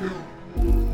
you.